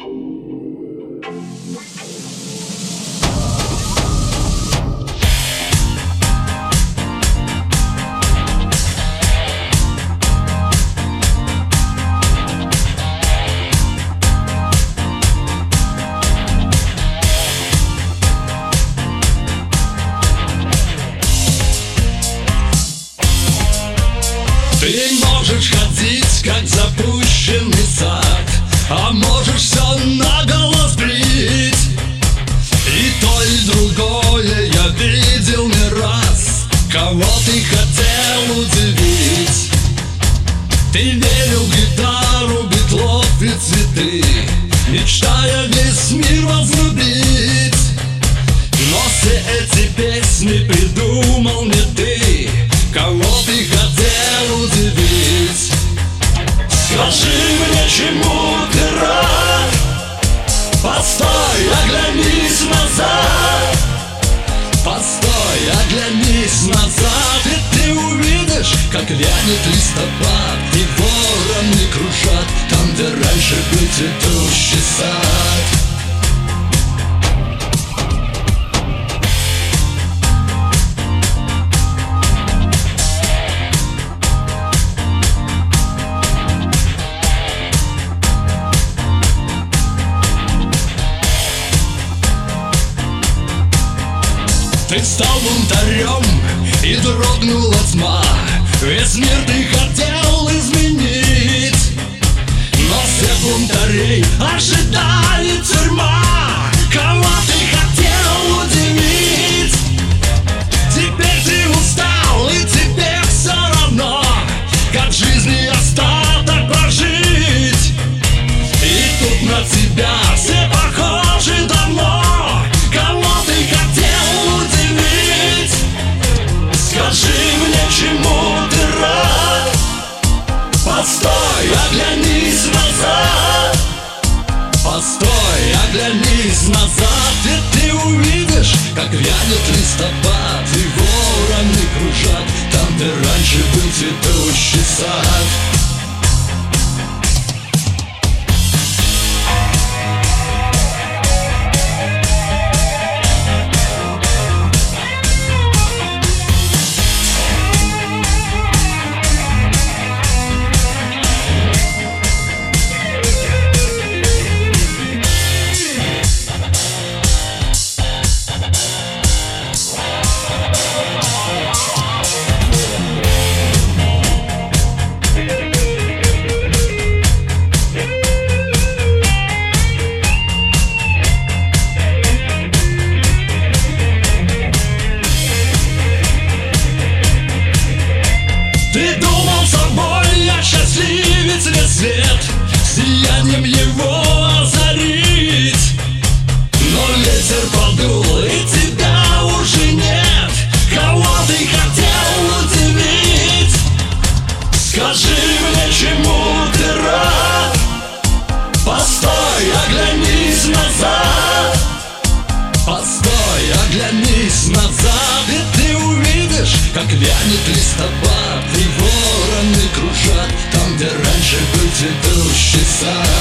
Ты можешь ходить, как запущенный сад, а можешь Ты верил в гитару, битлов и цветы. Мечтая весь мир возлюбить. Но все эти песни придумал не ты. Кого ты хотел удивить? Скажи мне, чему ты рад? Постой, оглянись назад. Постой, оглянись назад И ты увидишь, как вянет листопад где раньше был цветущий сад. Ты стал бунтарем и дрогнула тьма. Весь мир ты хотел как вянет листопад И вороны кружат. Там, где раньше был цветущий сад Ты думал собой, я счастливец весь свет. Сиянием его озарить листопад И вороны